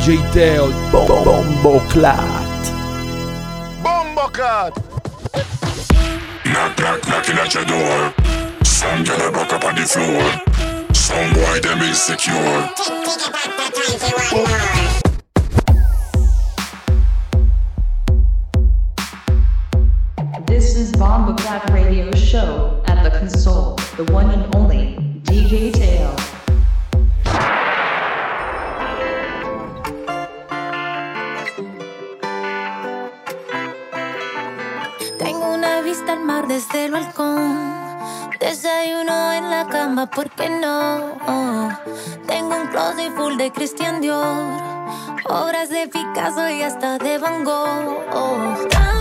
DJ Knock knock knocking at your door. Some a up on the floor. Some boy them This is Bomboclat Radio Show at the console, the one and only DJ cama, ¿por qué no? Tengo un closet full de Christian Dior, obras de Picasso y hasta de Van Gogh.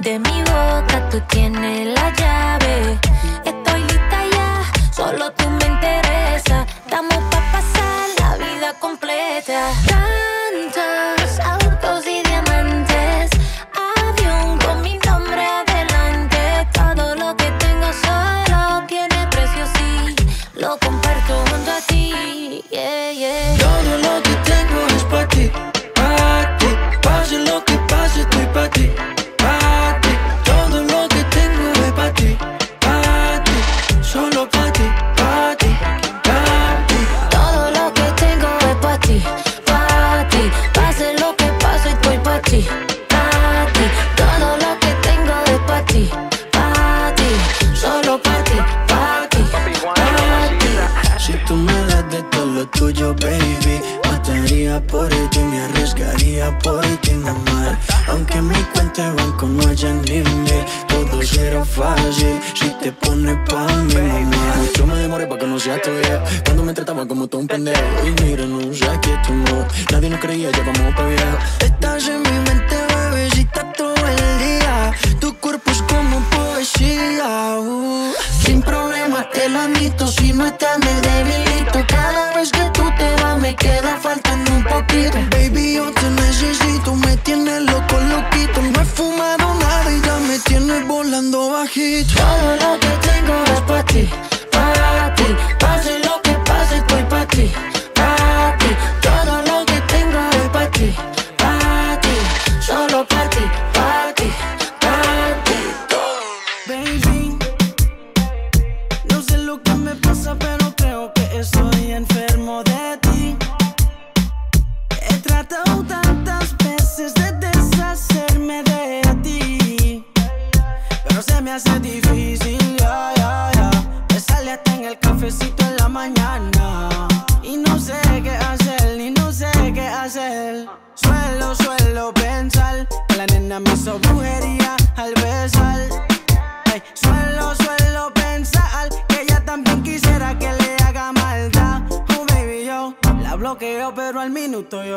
De mi boca tú tienes la llave. Estoy lista ya, solo tú me estoy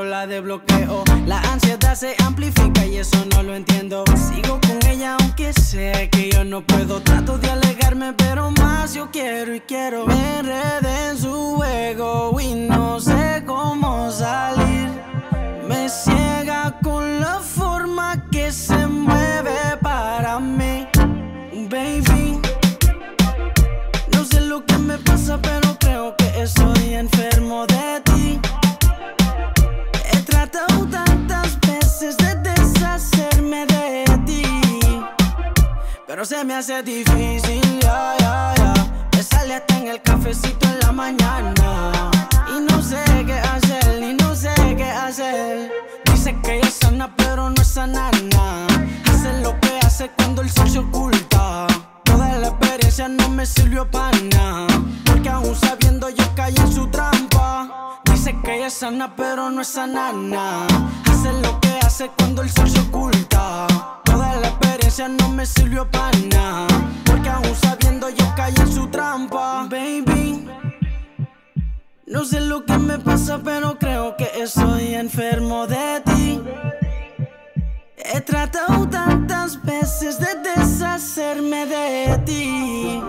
deshacerme de ti.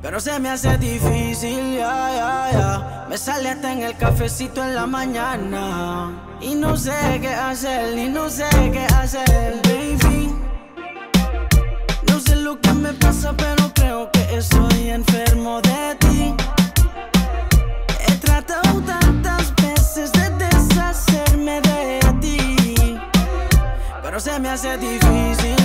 Pero se me hace difícil, ya, ya, ya. Me sale hasta en el cafecito en la mañana. Y no sé qué hacer, y no sé qué hacer, baby. No sé lo que me pasa, pero creo que estoy enfermo de ti. se me hace difícil.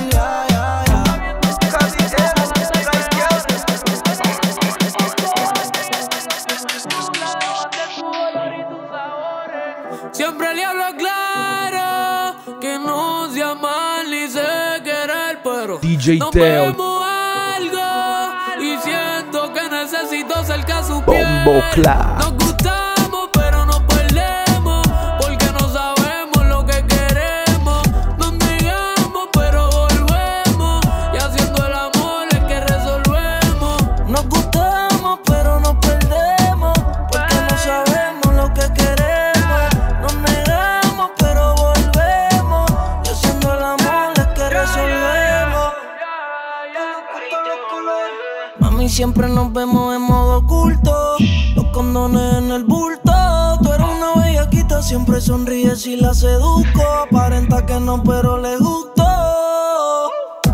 Siempre le hablo claro que no se ama ni sé querer, pero DJ no Teo. algo y siento que necesito cerca su piel. Bombo siempre nos vemos en modo oculto. Los condones en el bulto. Tú eres una bellaquita, siempre sonríes y la seduzco. Aparenta que no, pero le gusto.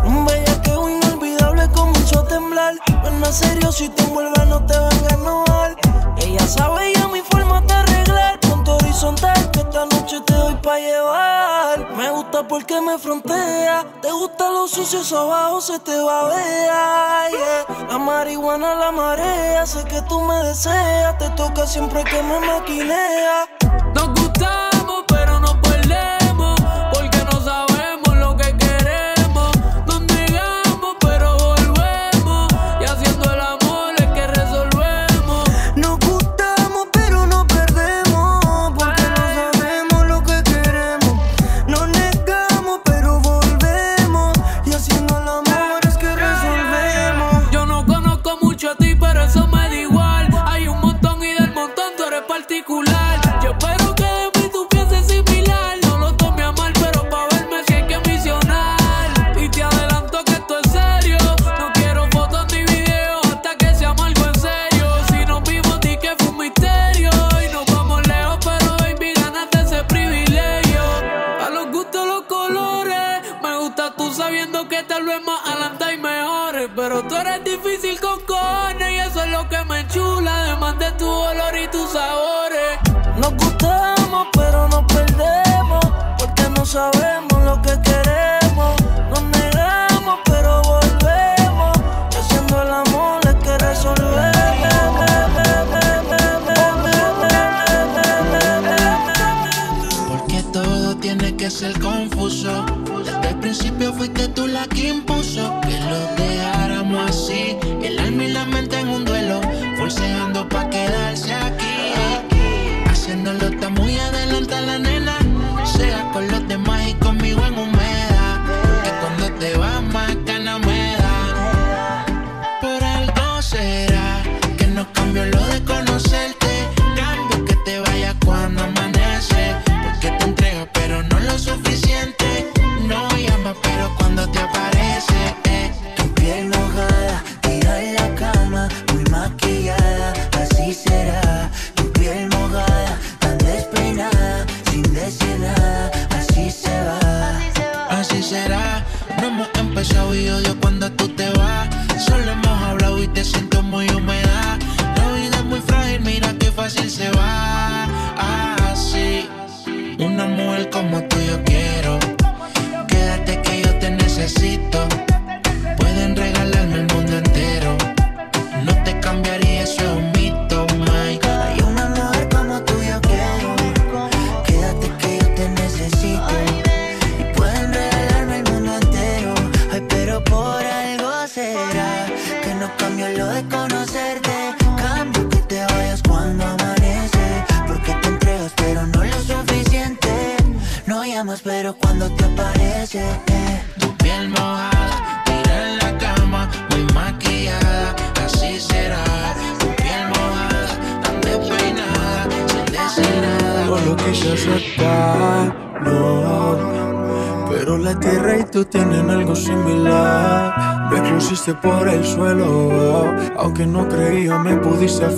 Un bellaqueo inolvidable comenzó a temblar. No es serio, si te envuelves no te van a enojar. Ella sabe ya mi forma de arreglar que esta noche te doy pa' llevar. Me gusta porque me frontea. Te gusta lo sucio, eso abajo se te va a ver. La marihuana, la marea, sé que tú me deseas. Te toca siempre que me maquinea.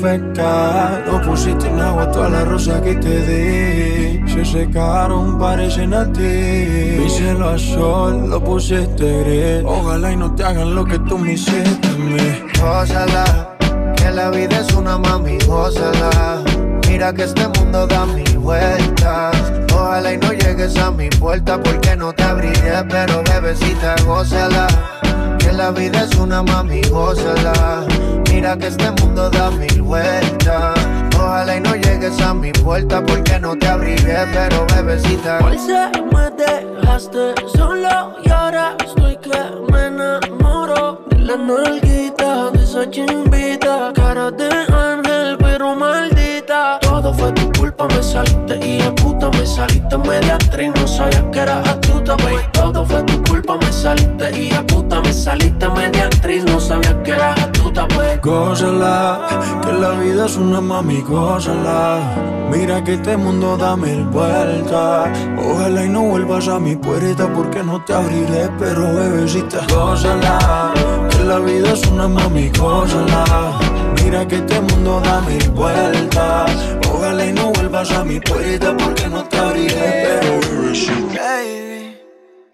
Pudiste afectar. No pusiste en agua todas las rosas que te di. Se secaron, parecen a ti. Mi cielo a sol, lo pusiste gris. Ojalá y no te hagan lo que tú me hiciste a mí. Gózala, que la vida es una mami, gózala. Mira que este mundo da mil vueltas. Ojalá y no llegues a mi puerta porque no te abriré, pero bebecita, gózala. Que la vida es una mami, gózala. Mira que este mundo da mil Ojalá y no llegues a mi puerta porque no te abriré, pero bebecita. Hoy se me dejaste solo y ahora estoy que me enamoro de la nalguita, de esa chimbita, cara de ángel pero maldita. Todo fue tu culpa, me saliste y de puta me saliste media actriz, no sabía que eras astuta, baby. Todo fue tu culpa, me saliste y de puta me saliste media actriz, no sabía que eras astuta, pues. Gózala, que la vida es una mami, gózala. Mira que este mundo da mil vueltas. Ojalá y no vuelvas a mi puerta porque no te abriré, pero bebecita, gózala. Que la vida es una mami, gózala. Mira que este mundo da mil vueltas. Ojalá y no vuelvas a mi puerta porque no te abriré, pero bebecita. Baby,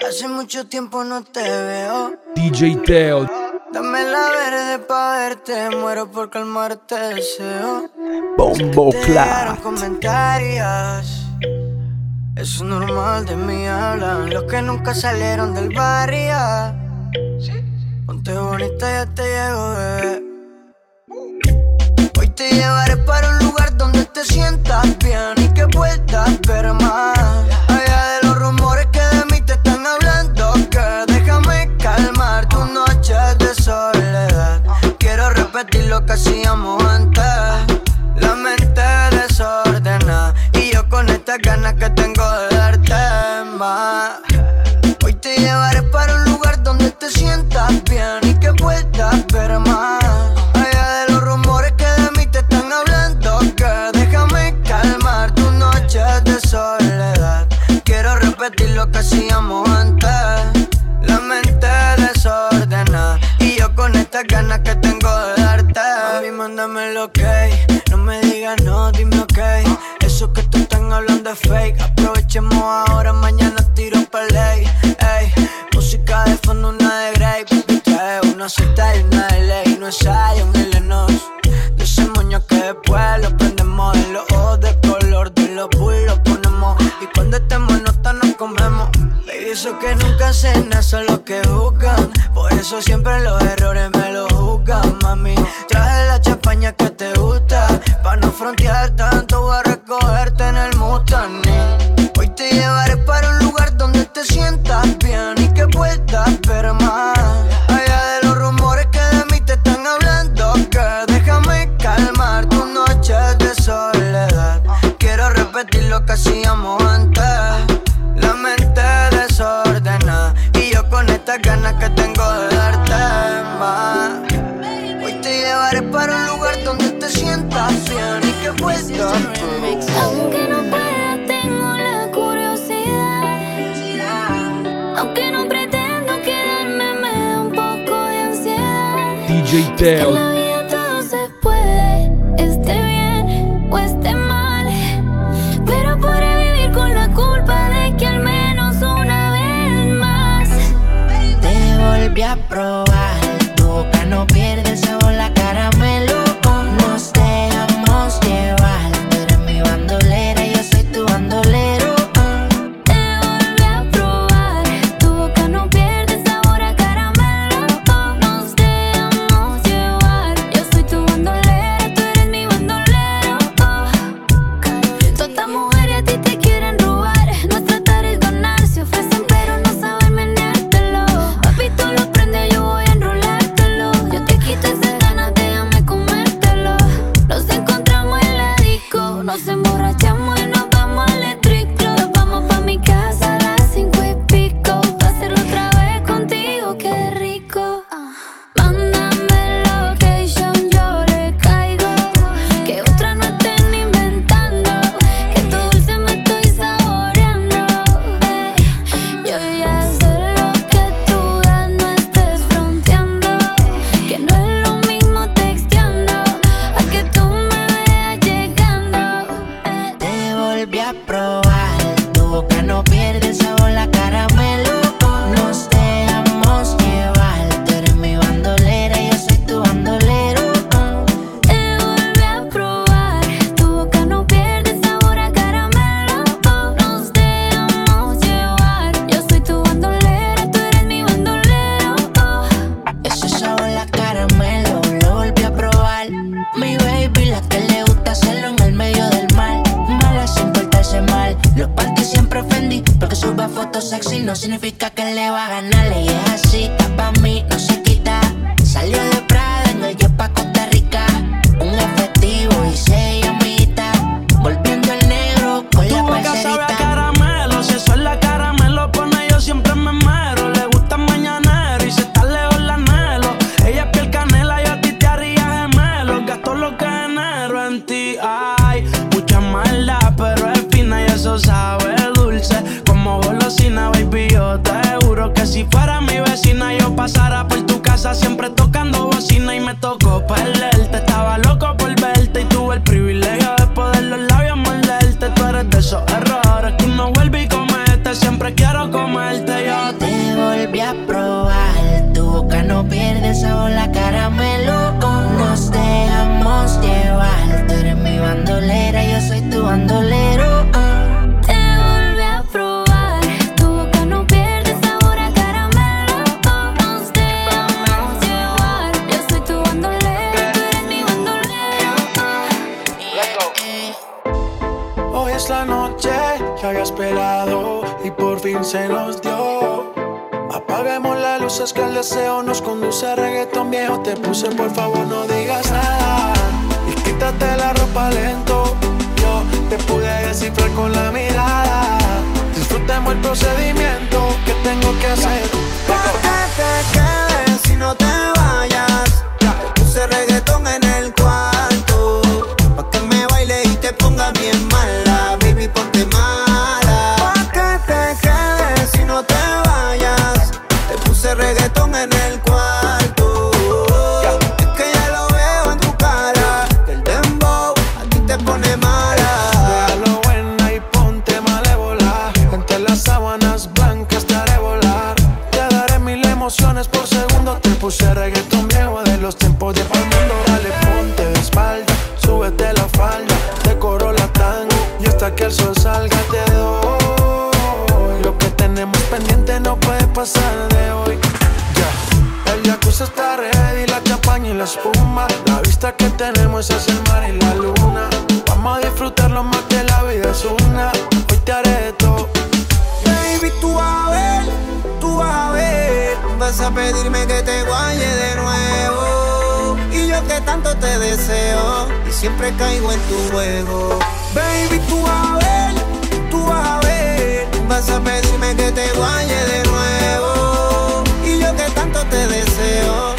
hace mucho tiempo no te veo. DJ Teo, Dame la verde pa' verte, muero por calmarte deseo. Bombo Clat. comentarios. Eso es normal, de mí hablan los que nunca salieron del barrio. Ponte bonita, ya te llego, bebé. Hoy te llevaré para un lugar donde te sientas bien y que puedas ver más. Lo que hacíamos antes. La mente desordenada y yo con estas ganas que tengo de darte más. Hoy te llevaré para un lugar donde te sientas bien y que puedas ver más. Allá de los rumores que de mí te están hablando, que déjame calmar tus noches de soledad. Quiero repetir lo que hacíamos mándame lo no me digas no, dime ok. Eso que tú están hablando es fake. Aprovechemos ahora, mañana tiro pa' ley. Ey, música de fondo, una de Grey. Trae una suelta y una de ley. No es Zion, Illinois. De ese moño que después lo prendemos en los ojos de color de los eso que nunca nada son los que buscan. Por eso siempre los errores me los juzgan, mami. Traje la champaña que te gusta. Pa' no frontear estas ganas que tengo de darte más. Hoy te llevaré para un lugar donde te sientas bien y que puedas Aunque no pueda, tengo la curiosidad. Aunque no pretendo quedarme, me da un poco de ansiedad. DJ Teo, a probar. se nos dio. Apaguemos las luces que el deseo nos conduce a reggaetón viejo. Te puse, por favor, no digas nada. Y quítate la ropa lento. Yo te pude descifrar con la mirada. Disfrutemos el procedimiento que tengo que hacer. Para que te quedes si no te vas. Que te guaye de nuevo. Y yo que tanto te deseo. Y siempre caigo en tu juego. Baby, tú vas a ver, tú vas a ver. Vas a pedirme que te guaye de nuevo. Y yo que tanto te deseo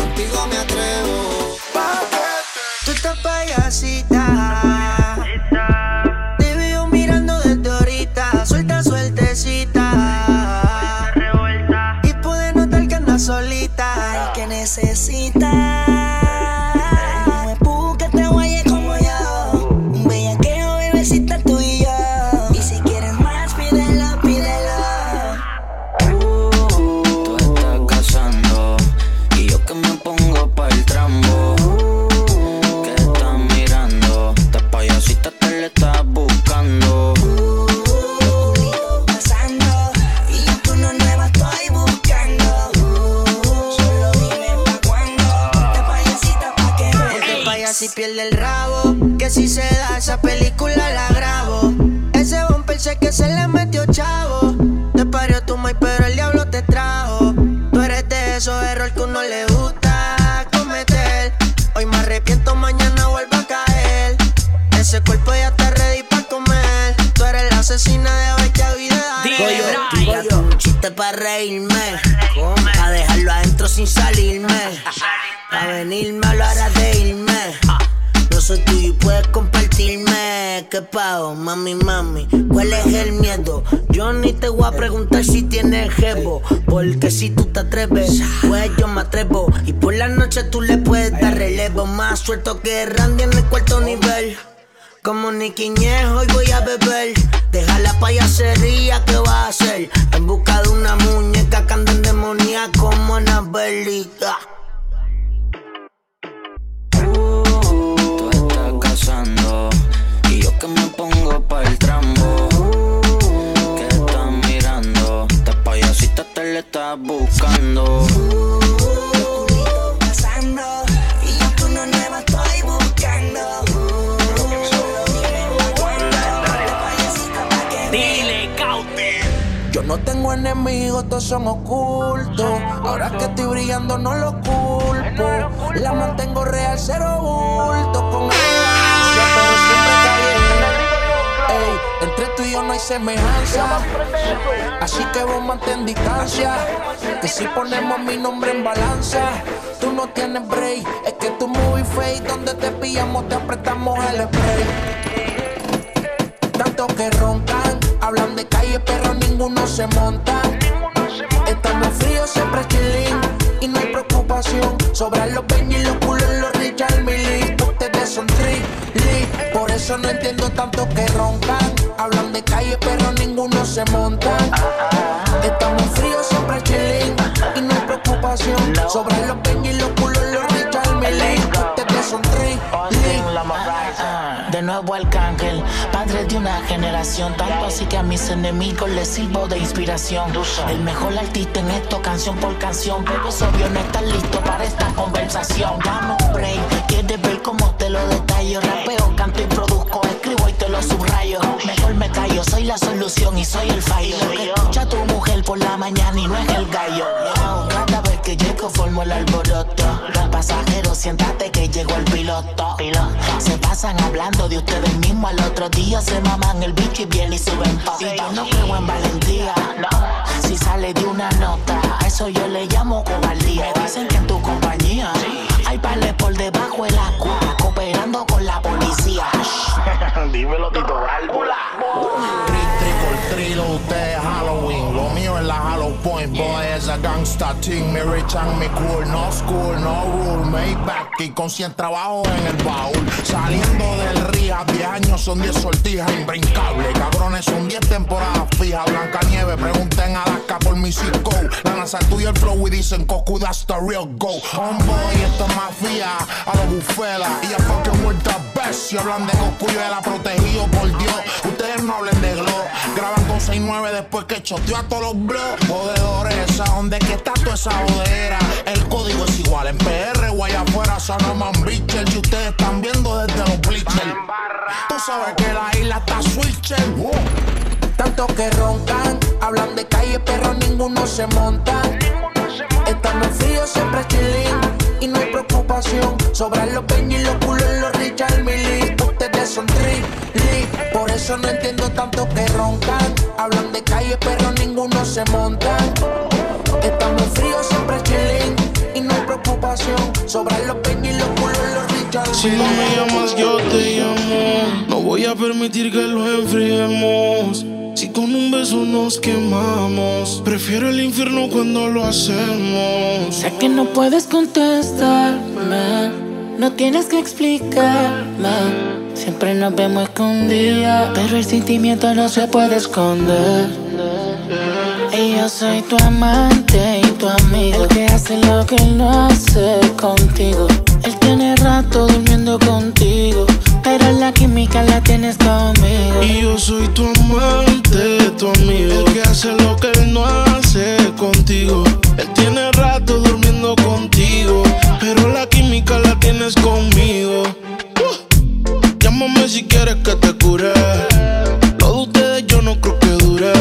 sin salirme. A venirme a la de irme. No soy tuyo y puedes compartirme. ¿Qué pago, mami, mami? ¿Cuál es el miedo? Yo ni te voy a preguntar si tienes jevo. Porque si tú te atreves, pues yo me atrevo. Y por la noche tú le puedes dar relevo. Más suelto que Randy en el cuarto nivel. Como Nicky hoy voy a beber. Deja la payasería que va a hacer. En busca de una muñeca que anda endemoniaca bélica. Tú estás casando y yo que me pongo para el trambo. Uh, que estás mirando, esta payasita te le estás buscando. No tengo enemigos, todos son ocultos. Ahora que estoy brillando, no lo culpo. La mantengo real, cero bulto. Con elegancia, pero siempre caliente. Ey, entre tú y yo no hay semejanza. Así que vos mantén distancia. Que si ponemos mi nombre en balanza, tú no tienes break. Es que tu movie fake, donde te pillamos, te apretamos el spray. Tanto que ronca hablan de calle, pero ninguno se monta. Estamos fríos, siempre chilling y no hay preocupación. Sobran los peñas y los culos, los Richard Millie. Ustedes son tri, por eso no entiendo tanto que roncan. Hablan de calle, pero ninguno se monta. Estamos fríos, siempre chilling y no hay preocupación. Sobran los peñas y los culos, los Richard Millie. Ustedes son tri, De nuevo Arcángel, padre de una generación. Tanto así que a mis enemigos les sirvo de inspiración. El mejor artista en esto, canción por canción. Pero obvio no estás listo para esta conversación. Dame un break, quieres ver cómo te lo detallo. Rapeo, canto y produzco, te lo. Mejor me callo, soy la solución y soy el fallo. Lo que escucha tu mujer por la mañana y no es el gallo. Cada vez que llego formo el alboroto. Pasajero, siéntate que llegó el piloto. Se pasan hablando de ustedes mismos al otro día. Se maman el bicho y bien y suben yo no creo en valentía. Si sale de una nota, a eso yo le llamo cobardía. Me dicen que en tu compañía hay pales por debajo del agua, Dímelo, Tito Válvula. Trick or treat, usted es Halloween. Lo es la Hollow Point, boy, es a gangsta team. Me rich and me cool, no school, no rule. Make back y con 100 trabajos en el baúl. Saliendo del rehab, 10 años son 10 sortijas imbrincables. Cabrones son 10 temporadas fijas. Blanca Nieve, pregunten a Alaska por mi circo. La NASA estudia el flow y dicen Coco, that's the real go. Homeboy, esto es mafia, a los bufela. Y a fucking with the best. Si hablan de Goku, yo era protegido por Dios. Ustedes no hablen de Glow. Graban con 6-9 después que choteó a todos los blogs. Jodedores, ¿a dónde que está toda esa jodera? El código es igual en PR o allá afuera, Sanoman Bitcher. Y ustedes están viendo desde los bleachers. Tú sabes que la isla está switcher. Tanto que roncan, hablan de calle, pero ninguno se monta. Estamos fríos, siempre chilling y no hay preocupación. Sobran los peñas y los culos, los Richard Millie. Ustedes son tri, por eso no entiendo tanto que roncan. Hablan de calle, pero ninguno se monta. Estamos fríos, siempre chilling y no hay preocupación. Sobran los peñas y los culos, los Si no me llamas, yo te llamo. No voy a permitir que lo enfriemos. Si con un beso nos quemamos, prefiero el infierno cuando lo hacemos. Sé que no puedes contestarme, no tienes que explicarme. Siempre nos vemos escondidas, pero el sentimiento no se puede esconder. Y yo soy tu amante y tu amigo, el que hace lo que él no hace contigo. Él tiene rato durmiendo contigo, pero la química la tienes conmigo. Y yo soy tu amante, tu amigo, el que hace lo que él no hace contigo. Él tiene rato durmiendo contigo, pero la química la tienes conmigo. Uh, Llámame si quieres que te cure. Lo de ustedes yo no creo que dure.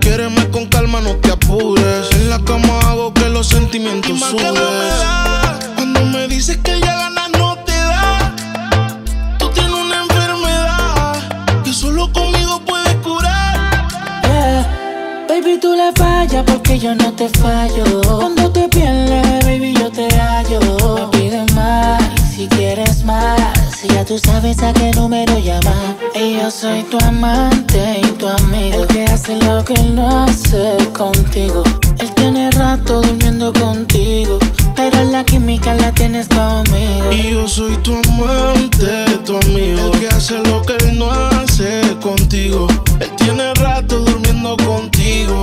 Quiéreme con calma, no te apures. En la cama hago que los sentimientos suben. Porque yo no te fallo. Cuando te pierdes, baby, yo te hallo. Me pides más, si quieres más. Si ya tú sabes a qué número llamar. Y yo soy tu amante y tu amigo. El que hace lo que él no hace contigo. Él tiene rato durmiendo contigo. Pero la química la tienes conmigo. Y yo soy tu amante, tu amigo. El que hace lo que él no hace contigo. Él tiene rato durmiendo contigo.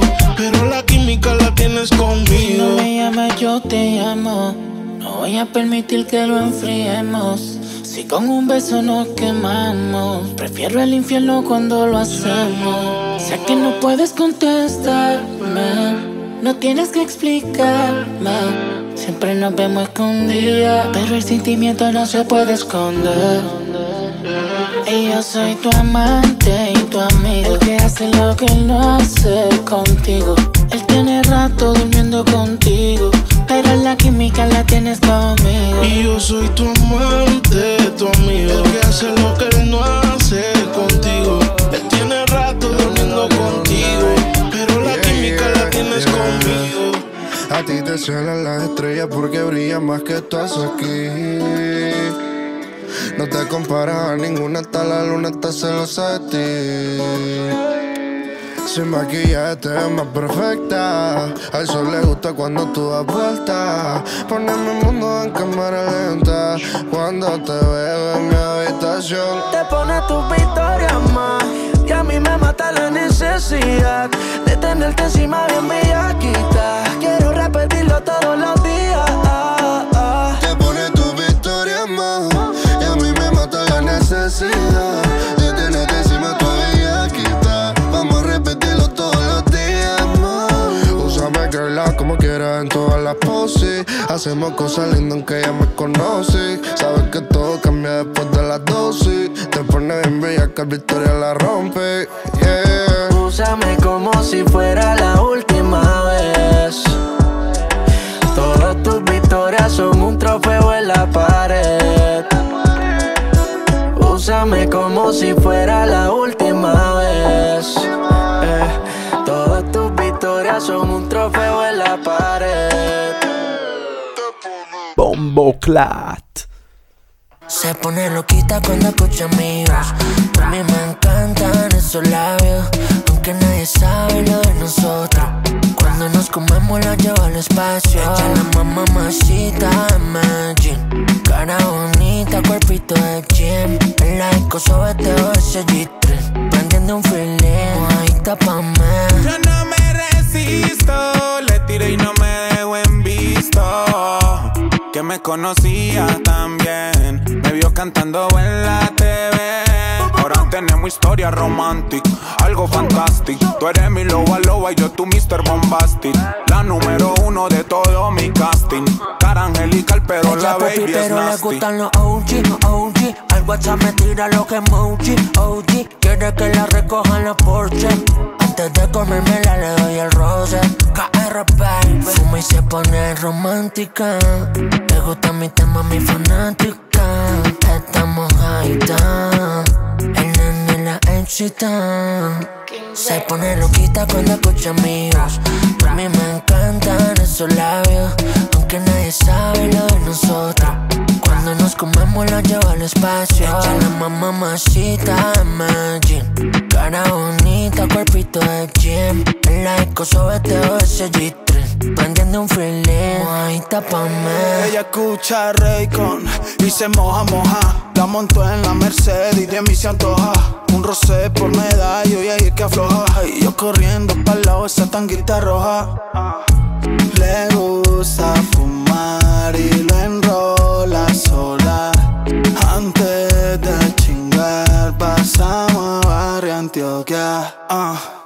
Si no me llamas, yo te llamo. No voy a permitir que lo enfriemos. Si con un beso nos quemamos, prefiero el infierno cuando lo hacemos. Sé que no puedes contestarme, no tienes que explicarme. Siempre nos vemos escondidas, pero el sentimiento no se puede esconder. Y yo soy tu amante y tu amigo. El que hace lo que no hace contigo. Él tiene rato durmiendo contigo. Pero la química la tienes conmigo. Y yo soy tu amante, tu amigo. El que hace lo que él no hace contigo. Él tiene rato durmiendo contigo. Pero la química la tienes conmigo. A ti te suenan las estrellas porque brillan más que estás aquí. No te comparas a ninguna, hasta la luna está celosa de ti. Sin maquillaje te ves más perfecta. Al sol le gusta cuando tú das vuelta. Poneme el mundo en cámara lenta. Cuando te veo en mi habitación. Te pone tus victorias más. Y a mí me mata la necesidad de tenerte encima bien bellaquita. Quiero repetirlo todos los en todas las poses. Hacemos cosas lindas aunque ella me conoce. Sabes que todo cambia después de las dosis. Te pone bien bella que Victoria la rompe. Yeah. Úsame como si fuera la última vez. Todas tus victorias son un trofeo en la pared. Úsame como si fuera la última vez. Eh, Todas tus victorias son un trofeo Se pone loquita cuando escucha amigos. A mí me encantan esos labios, aunque nadie sabe lo de nosotros. Cuando nos comemos la llevo al espacio. Ella la mamá mamacita Imagine. Cara bonita, cuerpito de gym. En la disco sobeteo ese G3. Prendiendo un feeling, mojadita pa' mí. Yo no me resisto, le tiré y no me. Que me conocía también, me vio cantando en la TV. Ahora tenemos historia romántica, algo fantástico. Tú eres mi loba loba y yo tu Mr. Bombastic. La número uno de todo mi casting. Cara angelical, pero la Ella baby pupi, es pero le nasty. gustan los OG, OG. Al WhatsApp me tira lo que emoji, OG. Quiere que la recojan la Porsche. Antes de comérmela le doy el roce. KR, baby. Fuma y se pone romántica. Gusta mi tema, mi fanática. Estamos ahí, El nene la excita. Se pone loquita cuando escucha amigos. A mí me encantan esos labios, aunque nadie sabe lo de nosotros. Cuando nos comemos la llevo al espacio. Ella la mamá mamacita, imagine. Cara bonita, cuerpito de gym. En la disco sobeteo ese G3. Prendiendo un mojadita pa' mí. Ella escucha Raycon y se moja, moja. La montó en la Mercedes y de mí se antoja. Un rosé por medallo y ahí es que afloja. Y yo corriendo pa'l lado esa tanguita roja. Le gusta fumar y lo enrola sola. Antes de chingar, pasamos a Barrio Antioquia. ah.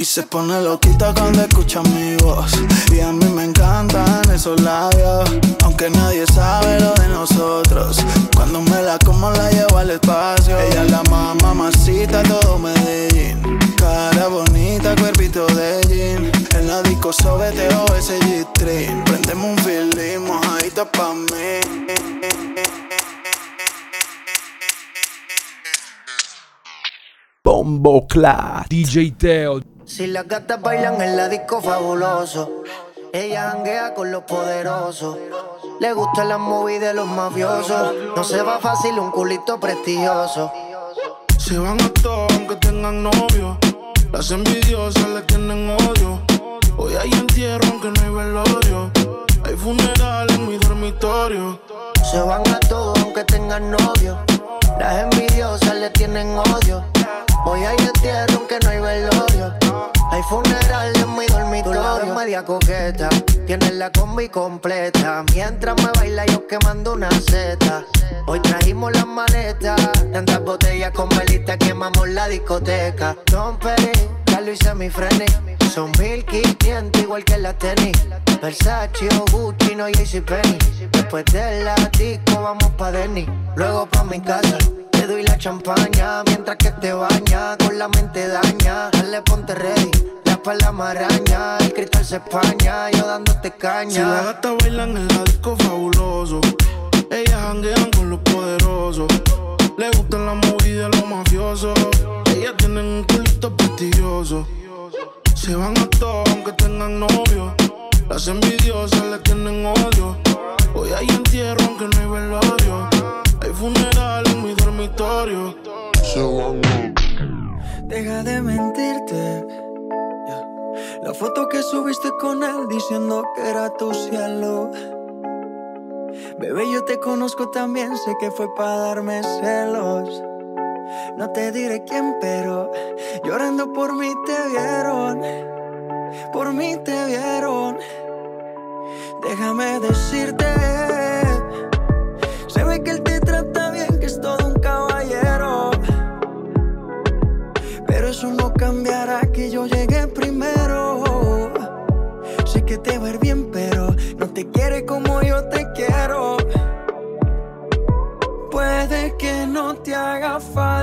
Y se pone loquita cuando escucha mi voz. Y a mí me encantan esos labios. Aunque nadie sabe lo de nosotros. Cuando me la como la llevo al espacio. Ella es la mamá mamacita, todo Medellín. Cara bonita, cuerpito de jean. En la disco sobeteo ese G-Train. Prendemos un feeling, mojadita pa' mí. Bombo Clat. DJ Teo. Si las gatas bailan en la disco fabuloso, ella janguea con los poderosos. Le gustan las movies de los mafiosos. No se va fácil un culito prestigioso. Se van a todos aunque tengan novio. Las envidiosas le tienen odio. Hoy hay entierro aunque no hay velorio. Hay funeral en mi dormitorio. Se van a todos aunque tengan novio. Las envidiosas le tienen odio. Hoy hay entierro aunque no hay velorio. Hay funeral en mi dormitorio. Tú media coqueta. Tienes la combi completa. Mientras me baila yo quemando una seta. Hoy trajimos las maletas. Tantas botellas con velita quemamos la discoteca. Don Peri, Carlos y semifreni. Son 1500 igual que la tenis. Versace o Gucci, no JCPenney. Después de la disco vamos pa' Denny. Luego pa' mi casa. Te doy la champaña mientras que te baña, con la mente daña. Dale, ponte ready, la la maraña, el cristal se españa, yo dándote caña. Si la gata baila en el disco fabuloso, ellas janguean con los poderosos. Le gustan la movida de los mafiosos, ellas tienen un culito prestigioso. Se van a todos aunque tengan novio. Las envidiosas le tienen odio. Hoy hay entierro aunque no hay velorio. Hay funeral en mi dormitorio. Se van Deja de mentirte. La foto que subiste con él diciendo que era tu cielo. Bebé, yo te conozco también, sé que fue para darme celos. No te diré quién, pero llorando por mí te vieron. Por mí te vieron. Déjame decirte, se ve que él te trata bien, que es todo un caballero. Pero eso no cambiará que yo llegué primero. Sé que te va a ir bien, te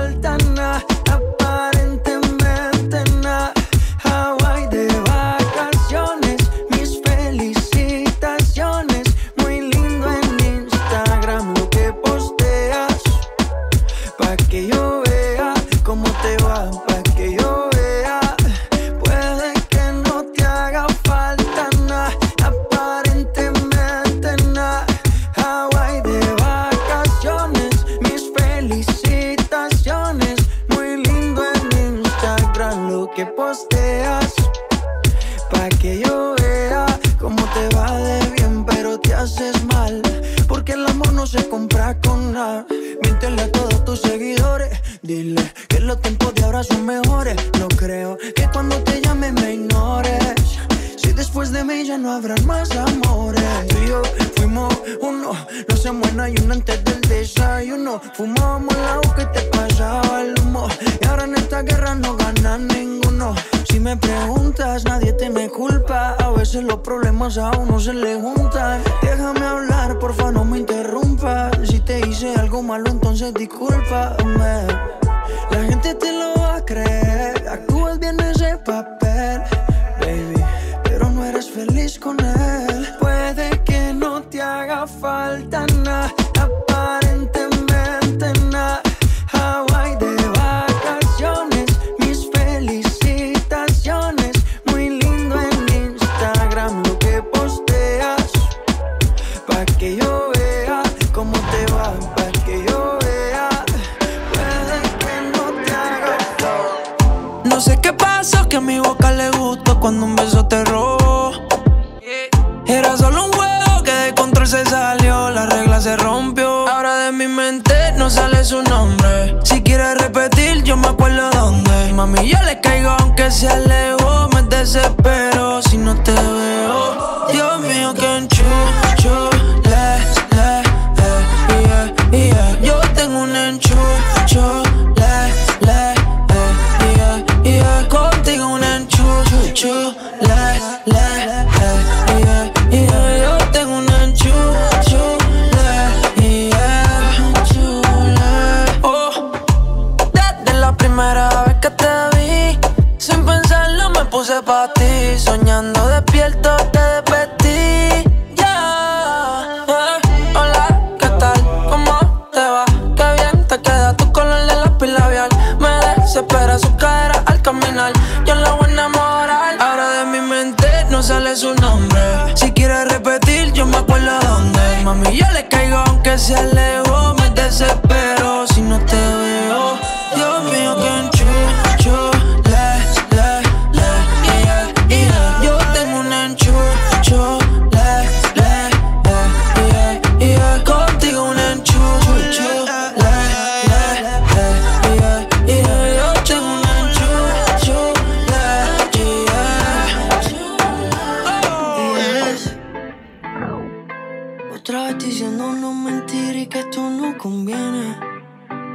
mentir y que esto no conviene.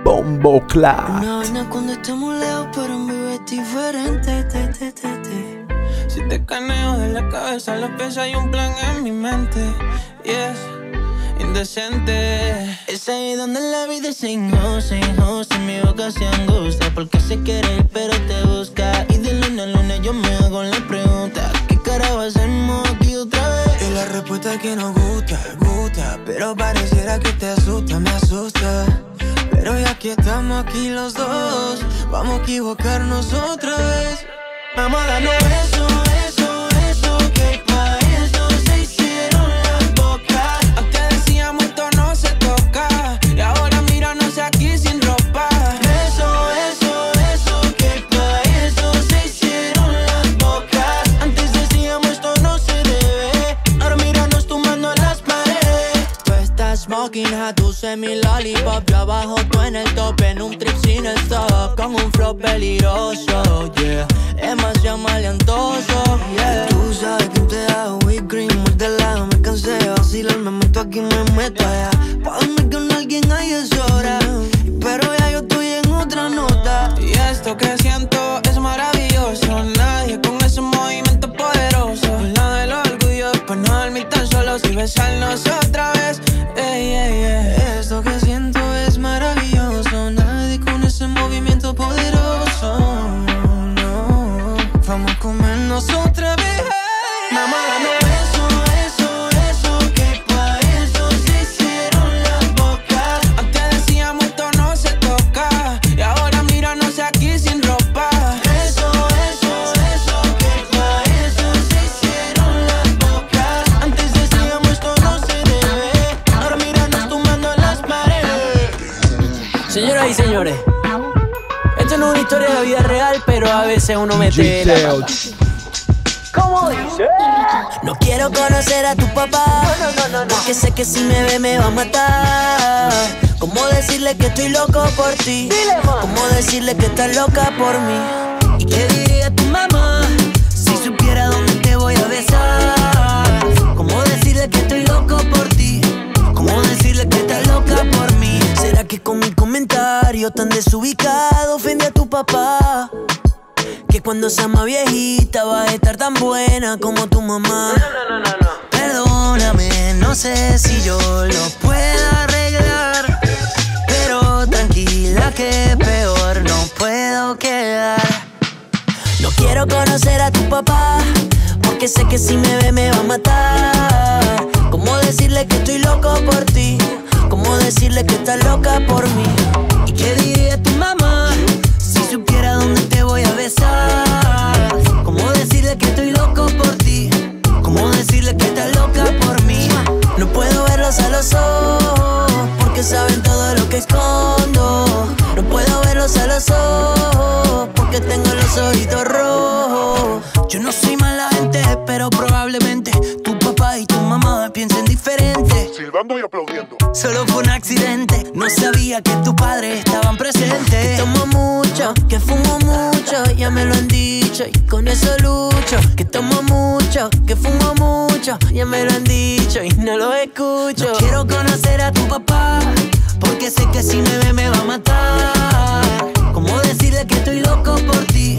Bombo Clat. Una vaina cuando estamos lejos, pero en vivo es diferente. Te, te, te, te. Si te caneo de la cabeza a los pies hay un plan en mi mente. Yes. indecente. Es ahí donde la vida es injusta, injusta. Mi boca se angustia porque se quiere ir, pero te busca. Y de luna a luna yo me hago la pregunta: ¿Qué carajo hacemos aquí otra vez? La respuesta que nos gusta, gusta. Pero pareciera que te asusta, me asusta. Pero ya que estamos aquí los dos, vamos a equivocarnos otra vez. Vamos a darnos eso, a tu semi lollipop Yo abajo tú en el top en un trip sin stop Con un flow peligroso, yeah Demasiado maleantoso, yeah Tú sabes quién te da whipped cream, muérdela, me cansé de vacilar, me meto aquí, me meto allá. Pa' donde con alguien hay es hora, pero ya yo estoy en otra nota. Y esto que siento es maravilloso. Nadie con ese movimiento y besarnos otra vez. Ey, ey. Esto que siento es maravilloso, nadie con ese movimiento poderoso. No, vamos a comernos otra vez. Esto no es una historia de la vida real Pero a veces uno mete la. ¿Cómo dice? No quiero conocer a tu papá. Porque sé que si me ve me va a matar. ¿Cómo decirle que estoy loco por ti? ¿Cómo decirle que estás loca por mí? ¿Y qué comentario tan desubicado ofende a tu papá? Que cuando sea más viejita va a estar tan buena como tu mamá. Perdóname, no sé si yo lo pueda arreglar. Pero tranquila que peor no puedo quedar. No quiero conocer a tu papá, porque sé que si me ve me va a matar. ¿Cómo decirle que estoy loco por ti? ¿Cómo decirle que estás loca por mí? ¿Y qué diría tu mamá si supiera dónde te voy a besar? ¿Cómo decirle que estoy loco por ti? ¿Cómo decirle que estás loca por mí? No puedo verlos a los ojos porque saben todo lo que escondo. No puedo verlos a los ojos porque tengo los ojitos rojos. Yo no soy mala gente, pero probablemente y aplaudiendo. Solo fue un accidente, no sabía que tu padre estaban presentes. Que tomo mucho, que fumo mucho, ya me lo han dicho y con eso lucho. Que tomo mucho, que fumo mucho, ya me lo han dicho y no lo escucho. Quiero conocer a tu papá, porque sé que si me ve me va a matar. ¿Cómo decirle que estoy loco por ti?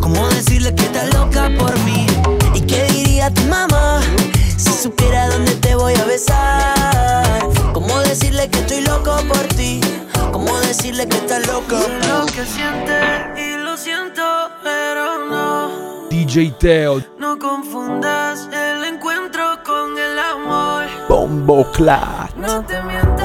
¿Cómo decirle que estás loca loco por ti? ¿Cómo decirle que estás loco? Lo que siente y lo siento, pero no. DJ Teo, No confundas el encuentro con el amor. Bombo Clat. No te miento,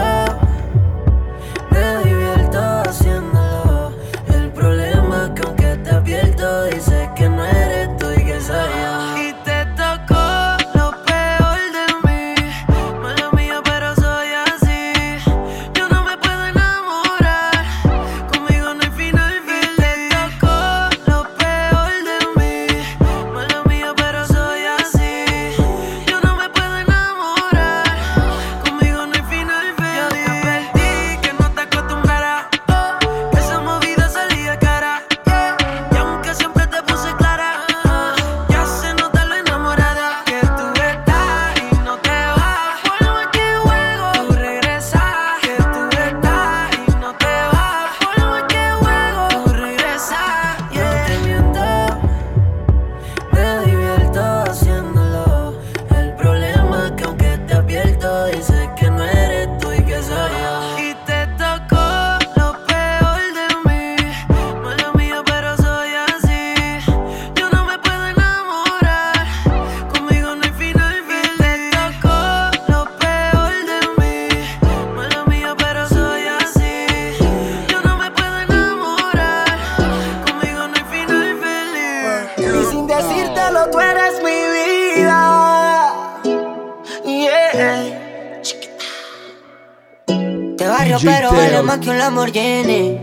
pero vale más que un Lamborghini.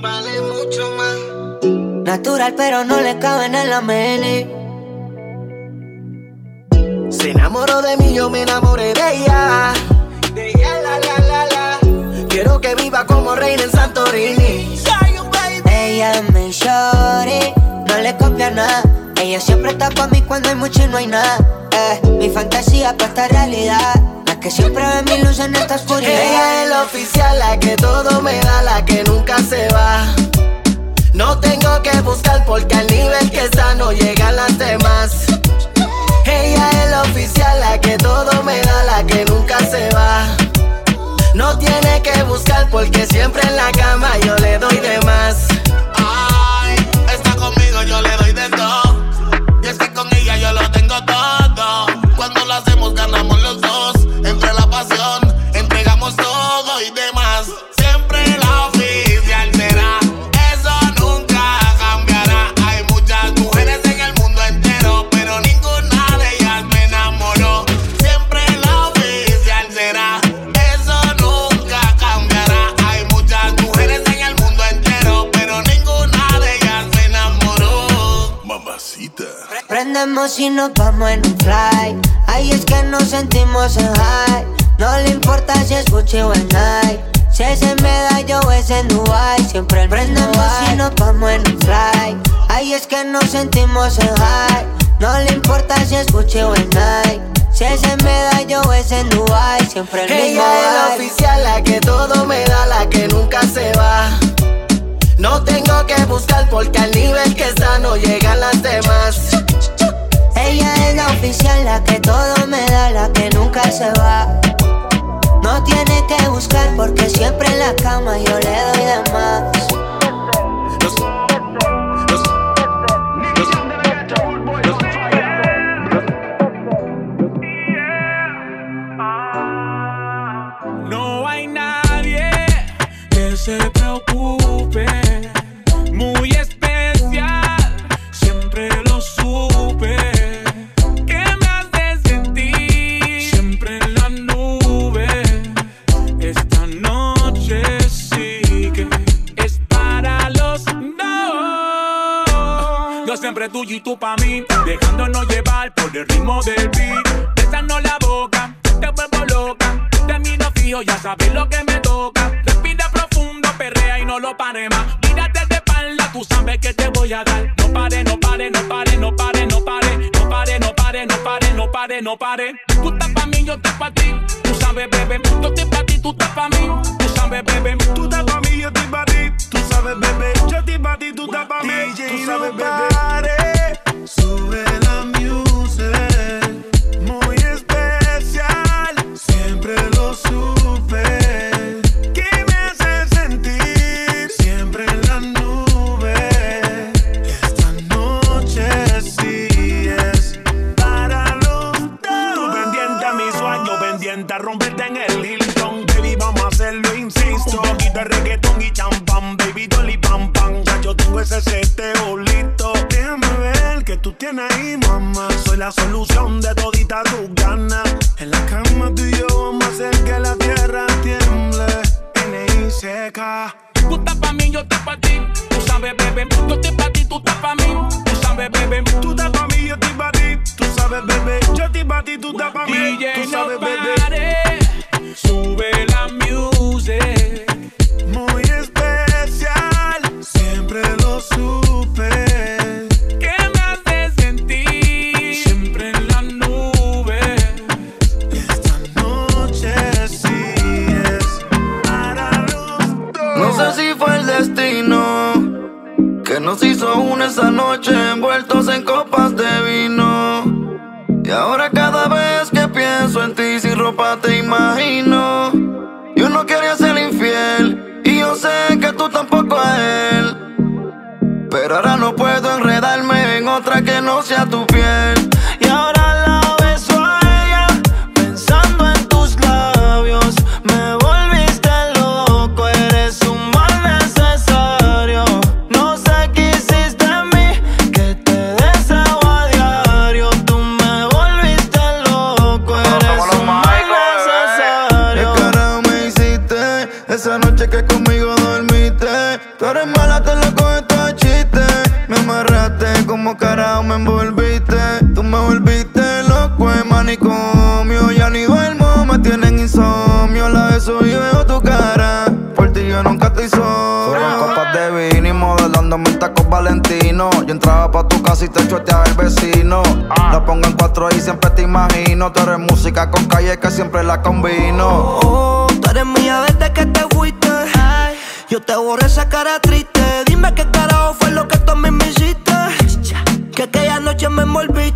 Vale mucho más. Natural, pero no le cabe en el mini. Se enamoró de mí, yo me enamoré de ella. De ella, la, la, la, la. Quiero que viva como reina en Santorini. Ella es mi shorty, no le copia nada. Ella siempre está pa' mí cuando hay mucho y no hay nada. Eh, mi fantasía pa' esta realidad. La que siempre ve mi luz en esta oscuridad. Ella es la oficial, la que todo me da, la que nunca se va. No tengo que buscar porque al nivel que está no llegan las demás. Ella es la oficial, la que todo me da, la que nunca se va. No tiene que buscar porque siempre en la cama yo le doy de más. Ay, está conmigo, yo le doy de todo. Y es que con ella yo lo tengo todo. Cuando lo hacemos, ganamos Prendemos y nos vamos en un fly. Ahí es que nos sentimos en high. No le importa si es Gucci o en Nike. Si es en Medallo o es en Dubai. Siempre prendemos y nos vamos en un fly. Ahí es que nos sentimos en high. No le importa si es Gucci o en Nike. Si es en Medallo o es en Dubai. Siempre el mismo Ella es la oficial, la que todo me da, la que nunca se va. No tengo que buscar porque al nivel que está no llegan las demás. Oficial, la que todo me da, la que nunca se va. No tiene que buscar porque siempre en la cama yo le doy de más. No y tú pa' mí, dejándonos llevar por el ritmo del beat. Besando la boca, te vuelvo loca. Te miro fijo, ya sabes lo que me toca. Respira profundo, perrea y no lo pare más. Mírate de espalda, tú sabes que te voy a dar. No pare, no pare, no pare, no pare, no pare. No pare, no pare, no pare, no pare, no pare. Tú estás pa' mí, yo estoy pa' ti. Tú sabes, bebé, yo estoy pa' ti, tú estás pa' mí. Tú sabes, bebé, tú estás pa' mí, yo estoy pa' ti. Tú sabes, bebé, yo estoy pa' ti, tú estás pa' mí. Tú sabes, bebé. La solución de todita tus ganas. En la cama tú y yo vamos a hacer que la tierra tiemble. N.I.C.K. Tú estás pa' mí, yo estoy pa' ti. Tú sabes, bebé, yo estoy pa' ti, tú estás pa' mí. Tú sabes, bebé, Tú estás pa' mí, yo estoy pa' ti. Tú sabes, bebé, yo estoy pa' ti, tú estás pa' mí. DJ, Tú sabes, no bebé. pare. Sube la music. Muy esa noche envueltos en copas de vino. Y ahora cada vez que pienso en ti sin ropa te imagino. Yo no quería ser infiel y yo sé que tú tampoco a él. Pero ahora no puedo enredarme en otra que no sea tu piel. Yo entraba pa' tu casa y te chueteaba el vecino. La pongo en cuatro y siempre te imagino. Tú eres música con calle que siempre la combino. Oh, tú eres mía desde que te fuiste. Yo te borré esa cara triste. Dime qué carajo fue lo que tú a mí me hiciste. Que aquella noche me envolviste.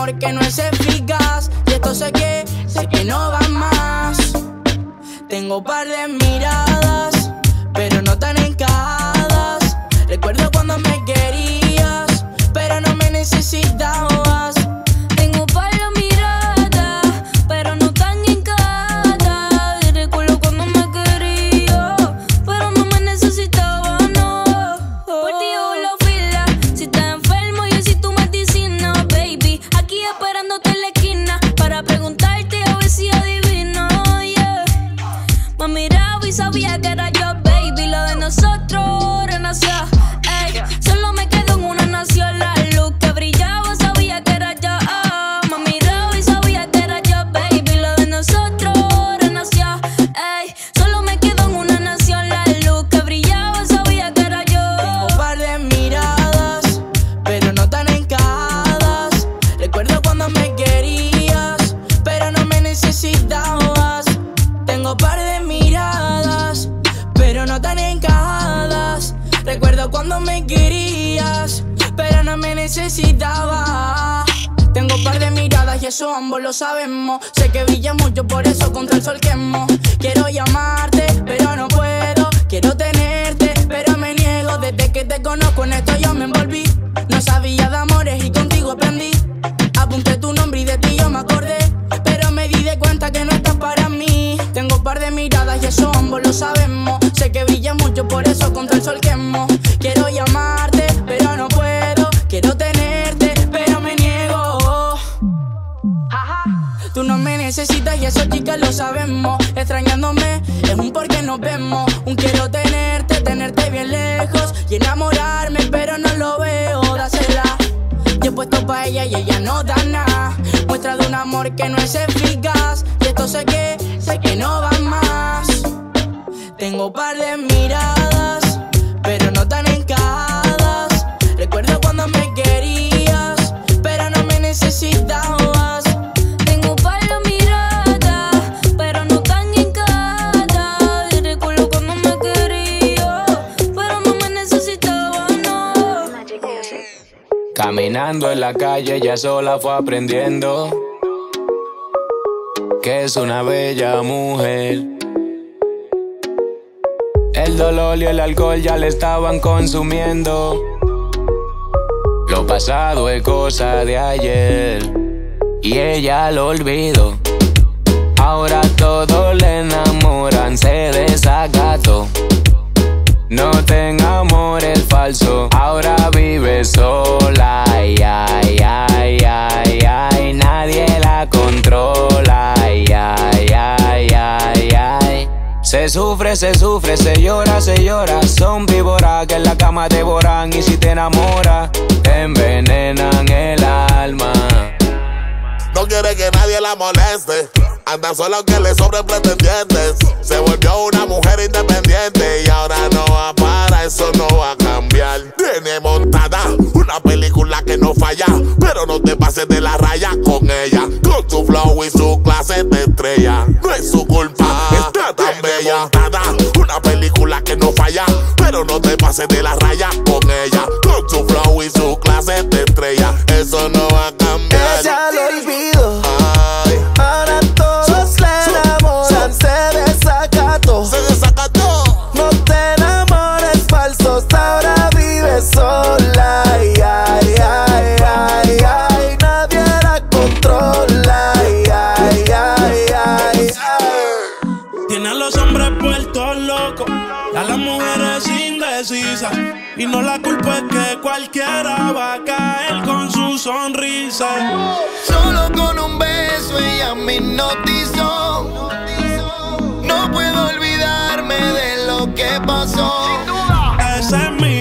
Amor que no es eficaz. Y esto sé que, necesitabas. Tengo par de miradas y eso ambos lo sabemos. Sé que brilla mucho, por eso contra el sol quemo. Quiero llamarte, pero no puedo. Quiero tenerte, pero me niego. Desde que te conozco en esto yo me envolví. No sabía de amores y contigo aprendí. Apunté tu nombre y de ti yo me acordé. Pero me di de cuenta que no estás para mí. Tengo par de miradas y eso ambos lo sabemos. Sé que brilla mucho, por eso contra el sol quemo. Quiero necesitas y eso chicas lo sabemos. Extrañándome es un porque nos vemos. Un quiero tenerte, tenerte bien lejos y enamorarme, pero no lo veo. Dásela. Yo he puesto pa' ella y ella no da nada. Muestra de un amor que no es eficaz. Y esto sé que, sé que no va más. Tengo par de miradas, En la calle, ella sola fue aprendiendo que es una bella mujer. El dolor y el alcohol ya le estaban consumiendo. Lo pasado es cosa de ayer y ella lo olvidó. Ahora todos le enamoran, sufre, se sufre, se llora, se llora. Son víboras que en la cama devoran. Y si te enamoras, te envenenan el alma. No quiere que nadie la moleste. Anda solo aunque le sobren pretendientes. Se volvió una mujer independiente y ahora no va eso no va a cambiar. Tiene montada una película que no falla, pero no te pases de la raya con ella. Con su flow y su clase de estrella, no es su culpa, está tan bella. Montada, una película que no falla, pero no te pases de la raya con ella. Con su flow y su clase de estrella, eso no va a cambiar. No puedo olvidarme de lo que pasó. Sin duda. Ese es mi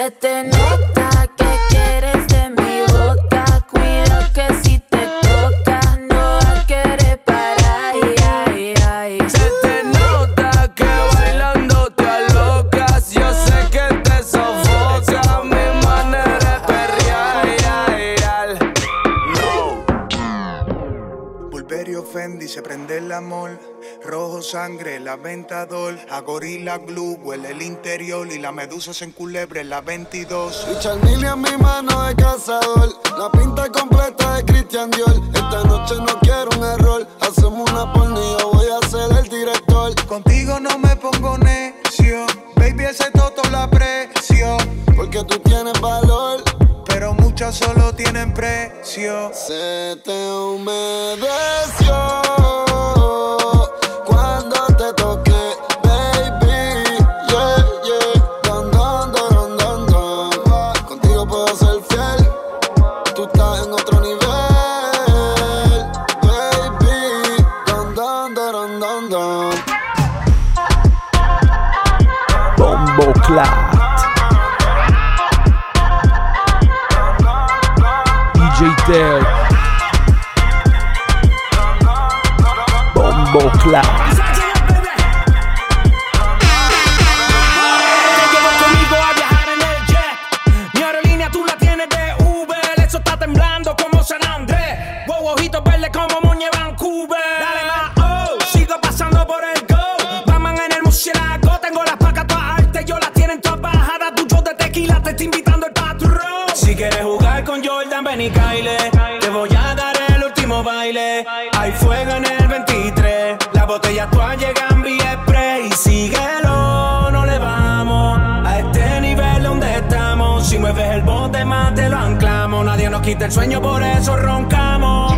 Se te nota. aventador. A gorila glue huele el interior y la medusa se enculebre en la 22. Richard Mille en mi mano de cazador. La pinta completa de Christian Dior. Esta noche no quiero un error. Hacemos una porno voy a ser el director. Contigo no me pongo necio. Baby, ese toto la precio. Porque tú tienes valor pero muchas solo tienen precio. Se te humedeció. Hay fuego en el 23. Las botellas todas llegan vía spray. Y síguelo, no le vamos. A este nivel donde estamos. Si mueves el bote más te lo anclamos. Nadie nos quita el sueño, por eso roncamos.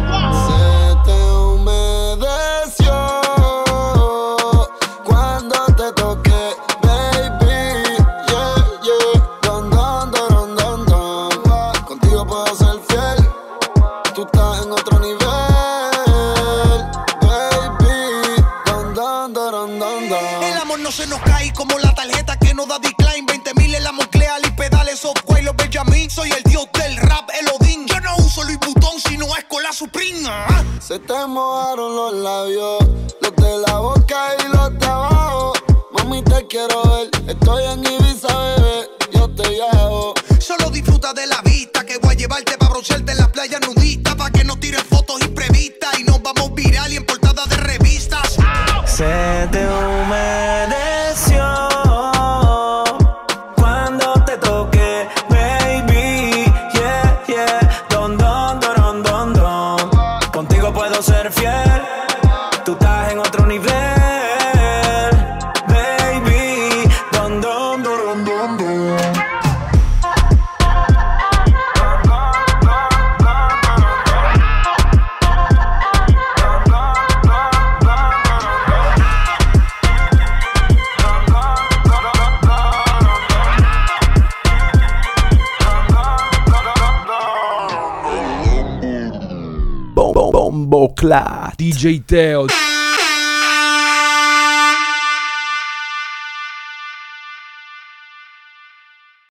DJ Theo.